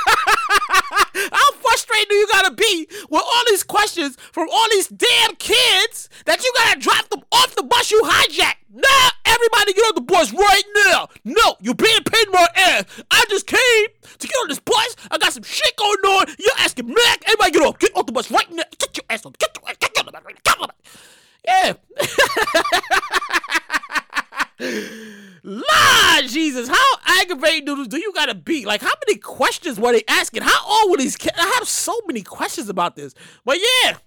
How frustrated do you gotta be with all these questions from all these damn kids that you gotta drop them off the bus you hijacked? Nah, everybody get on the bus right now. No, you're being paid my ass. I just came to get on this bus. I got some shit going on. You're asking Mac. Everybody get off. Get off the bus right now. Get your ass on. Get your ass. Get on the bus right now. Get the bus. Yeah. Lord Jesus, how aggravating do, do you gotta be? Like, how many questions were they asking? How old were these kids? I have so many questions about this. But yeah,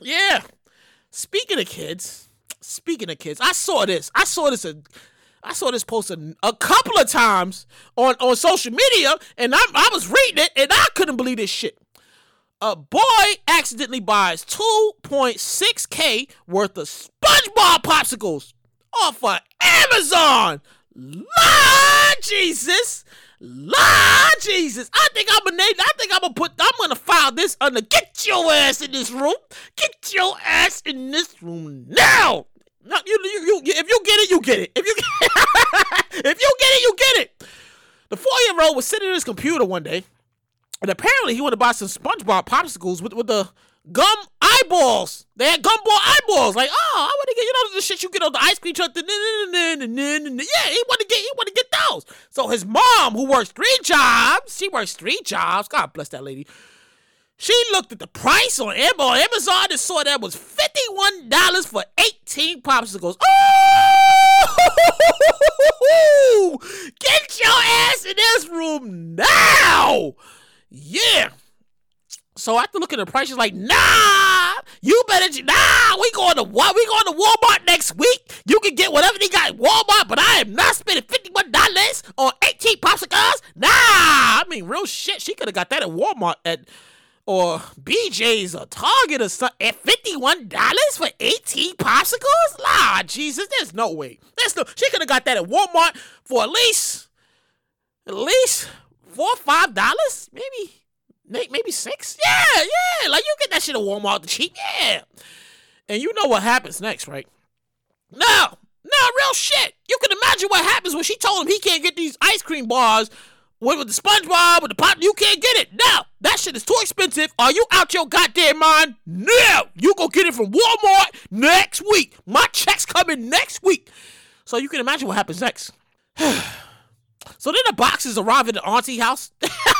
yeah. Speaking of kids, speaking of kids, I saw this. I saw this. A, I saw this posted a couple of times on, on social media, and I, I was reading it, and I couldn't believe this shit. A boy accidentally buys 2.6k worth of SpongeBob popsicles off of Amazon. Lord Jesus. Lord Jesus. I think I'm gonna I think I'm gonna put I'm gonna file this under get your ass in this room. Get your ass in this room now. No, you, you, you, if you get it, you get it. If you get, if you get it, you get it. The four-year-old was sitting at his computer one day, and apparently he wanted to buy some SpongeBob popsicles with, with the gum eyeballs. They had gumball eyeballs. Like, oh, I want to get you know the shit you get on the ice cream truck. Yeah, he want to get he want to get house. So his mom, who works three jobs, she works three jobs. God bless that lady. She looked at the price on Amazon and saw that was $51 for 18 popsicles. Oh! Get your ass in this room now! Yeah. So after looking at the price, she's like, nah, you better, nah, we going to what? We going to Walmart next week. You can get whatever they got at Walmart, but I am not spending $51 on 18 popsicles. Nah, I mean, real shit. She could have got that at Walmart at or BJ's or Target or something at $51 for 18 popsicles? Nah, Jesus, there's no way. There's no, she could have got that at Walmart for at least, at least four or five dollars, maybe maybe six. Yeah, yeah. Like you get that shit at Walmart the cheap. Yeah. And you know what happens next, right? No, no, real shit. You can imagine what happens when she told him he can't get these ice cream bars with, with the SpongeBob with the pop. You can't get it. No, that shit is too expensive. Are you out your goddamn mind? No, you go get it from Walmart next week. My check's coming next week. So you can imagine what happens next. so then the boxes arrive at the auntie house.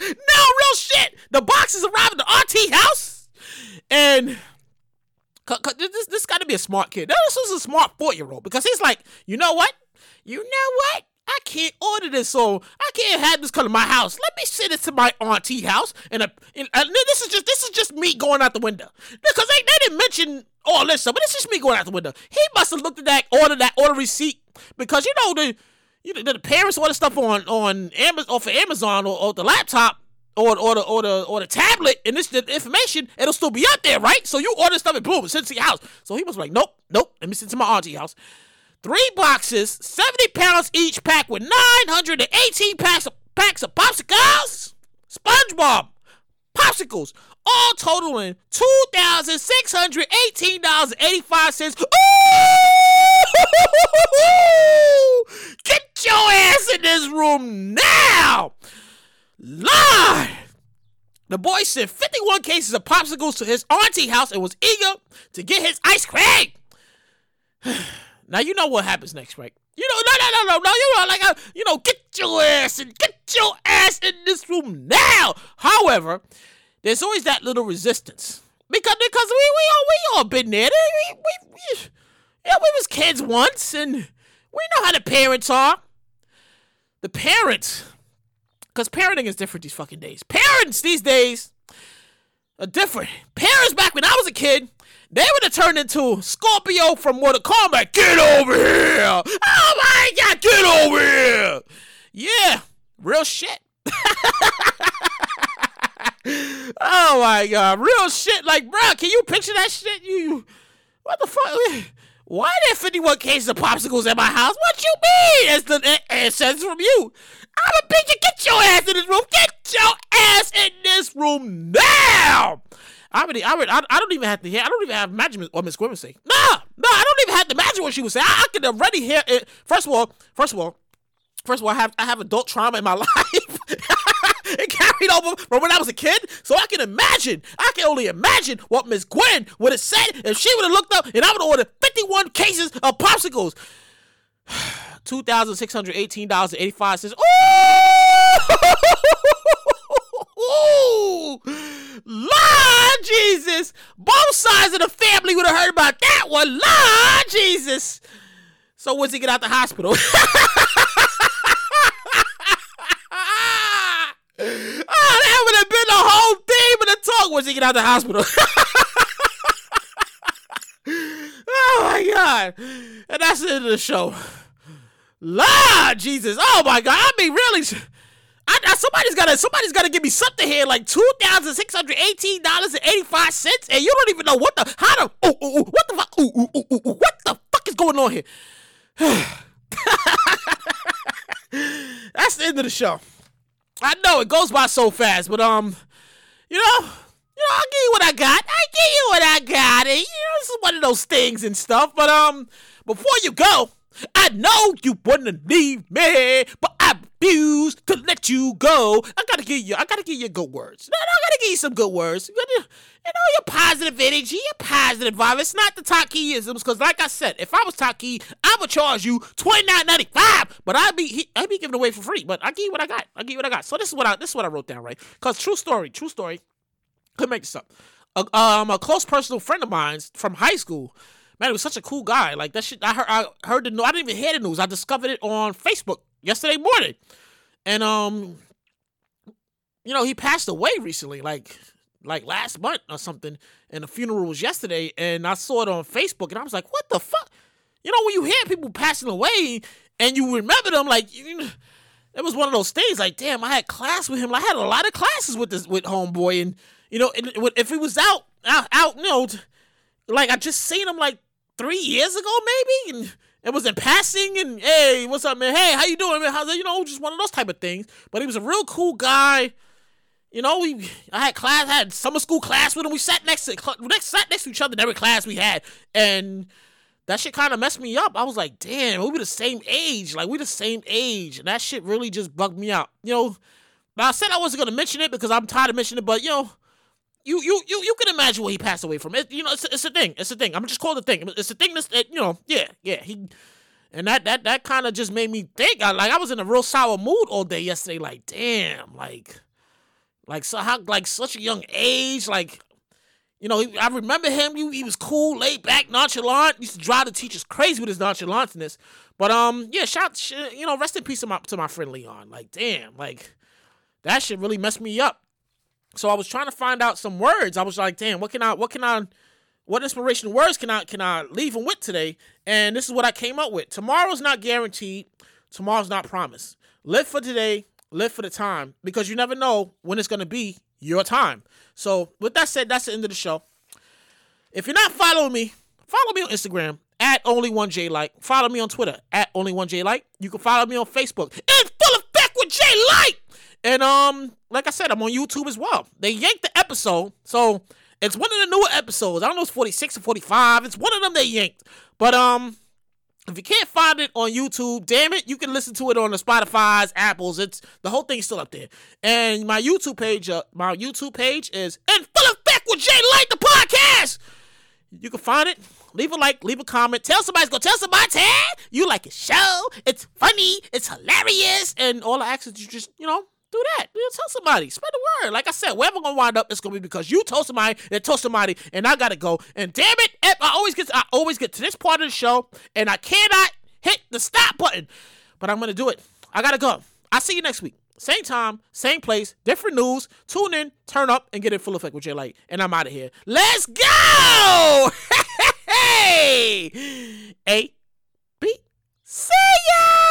no, real shit. The boxes arrive at the auntie house, and this this got to be a smart kid. This is a smart four year old because he's like, you know what? You know what? I can't order this, so I can't have this come to my house. Let me send it to my auntie house, and, a, and, uh, and this is just this is just me going out the window because they, they didn't mention all this stuff, but it's just me going out the window. He must have looked at that order, that order receipt, because you know the you know, the parents order stuff on on Amazon or for Amazon or, or the laptop or, or the or the or the tablet and this the information it'll still be out there, right? So you order stuff and boom, send to your house. So he was like, nope, nope. Let me send to my auntie house. Three boxes, seventy pounds each pack with nine hundred and eighteen packs of packs of popsicles, SpongeBob popsicles, all totaling two thousand six hundred eighteen dollars eighty five cents. Get your ass in this room now! Lie! The boy sent 51 cases of popsicles to his auntie house and was eager to get his ice cream. now you know what happens next, right? You know, no, no, no, no, no. You know, like, uh, you know, get your ass and get your ass in this room now. However, there's always that little resistance because because we we all we all been there. We, we, we, yeah, we was kids once, and we know how the parents are. The parents, because parenting is different these fucking days. Parents these days are different. Parents back when I was a kid, they would have turned into Scorpion from Mortal Kombat. Get over here! Oh my god, get over here! Yeah, real shit. oh my god, real shit. Like, bro, can you picture that shit? You, what the fuck? Why are there 51 cases of popsicles at my house? What you mean? It's the says from you. I'm a bitch. Get your ass in this room. Get your ass in this room now. I already, I, already, I, I don't even have to hear. I don't even have imagine what Miss Gwen would say. Nah, nah, I don't even have to imagine what she would say. I, I can already hear it. First of all, first of all, first of all, I have I have adult trauma in my life. Carried over from when I was a kid. So I can imagine, I can only imagine what Miss Gwen would have said if she would have looked up and I would have ordered 51 cases of popsicles. $2,618.85. Ooh! Lord Jesus! Both sides of the family would have heard about that one. Lord Jesus! So once he get out the hospital? Oh, that would have been the whole theme of the talk once he get out of the hospital. oh my god. And that's the end of the show. Lord Jesus. Oh my god. I mean really I, I, somebody's gotta somebody's gotta give me something here like two thousand six hundred eighteen dollars and eighty five cents and you don't even know what the how the ooh, ooh, ooh, what the fuck ooh, ooh, ooh, ooh, what the fuck is going on here that's the end of the show I know it goes by so fast, but um, you know, you know, I'll give you what I got. I give you what I got. And, you know, this is one of those things and stuff. But um, before you go, I know you wouldn't leave me, but refuse to let you go. I gotta give you, I gotta give you good words. I gotta give you some good words. You, gotta, you know, your positive energy, your positive vibe. It's not the top keyisms, because like I said, if I was key, I would charge you twenty nine ninety five, but I'd be I'd be giving away for free. But I give you what I got. I give you what I got. So this is what I this is what I wrote down, right? Because true story, true story. Could make this up. A, um, a close personal friend of mine from high school man, he was such a cool guy. Like that shit. I heard. I heard the news. I didn't even hear the news. I discovered it on Facebook yesterday morning, and um, you know, he passed away recently, like like last month or something. And the funeral was yesterday, and I saw it on Facebook, and I was like, what the fuck? You know, when you hear people passing away and you remember them, like you know, it was one of those things. Like, damn, I had class with him. I had a lot of classes with this with homeboy, and you know, if he was out out, out you know, like I just seen him like three years ago, maybe, and it was in passing. And hey, what's up, man? Hey, how you doing, man? How's it? You know, just one of those type of things. But he was a real cool guy. You know, we I had class, I had summer school class with him. We sat next to next sat next to each other in every class we had, and that shit kind of messed me up. I was like, damn, we were the same age. Like we the same age, and that shit really just bugged me out. You know, I said I wasn't gonna mention it because I'm tired of mentioning it, but you know, you you you you can imagine what he passed away from. It, you know, it's, it's a thing. It's a thing. I'm just call it a thing. It's a thing that's it, you know, yeah, yeah. He and that that that kind of just made me think. I, like I was in a real sour mood all day yesterday. Like damn, like like so how like such a young age. Like you know, I remember him. He, he was cool, laid back, nonchalant. Used to drive the teachers crazy with his nonchalantness. But um, yeah, shout, you know, rest in peace to my to my friend Leon. Like damn, like that shit really messed me up. So I was trying to find out some words. I was like, damn, what can I, what can I, what inspirational words can I, can I leave them with today? And this is what I came up with. Tomorrow's not guaranteed. Tomorrow's not promised. Live for today. Live for the time because you never know when it's going to be your time. So with that said, that's the end of the show. If you're not following me, follow me on Instagram at only one J Light. Follow me on Twitter at only one J Light. You can follow me on Facebook. In full effect with J Light. And um, like I said, I'm on YouTube as well. They yanked the episode, so it's one of the newer episodes. I don't know it's 46 or 45. It's one of them they yanked. But um, if you can't find it on YouTube, damn it, you can listen to it on the Spotify's, Apple's. It's the whole thing's still up there. And my YouTube page, uh, my YouTube page is in full effect with Jay Light the podcast. You can find it. Leave a like, leave a comment. Tell somebody, go tell somebody, Ted, you like a show. It's funny, it's hilarious, and all I ask is you just, you know, do that. You tell somebody. Spread the word. Like I said, wherever gonna wind up, it's gonna be because you told somebody and told somebody, and I gotta go. And damn it, I always get to, I always get to this part of the show, and I cannot hit the stop button. But I'm gonna do it. I gotta go. I'll see you next week. Same time, same place, different news. Tune in, turn up, and get in full effect with J Light. And I'm out of here. Let's go! hey! A B. See ya!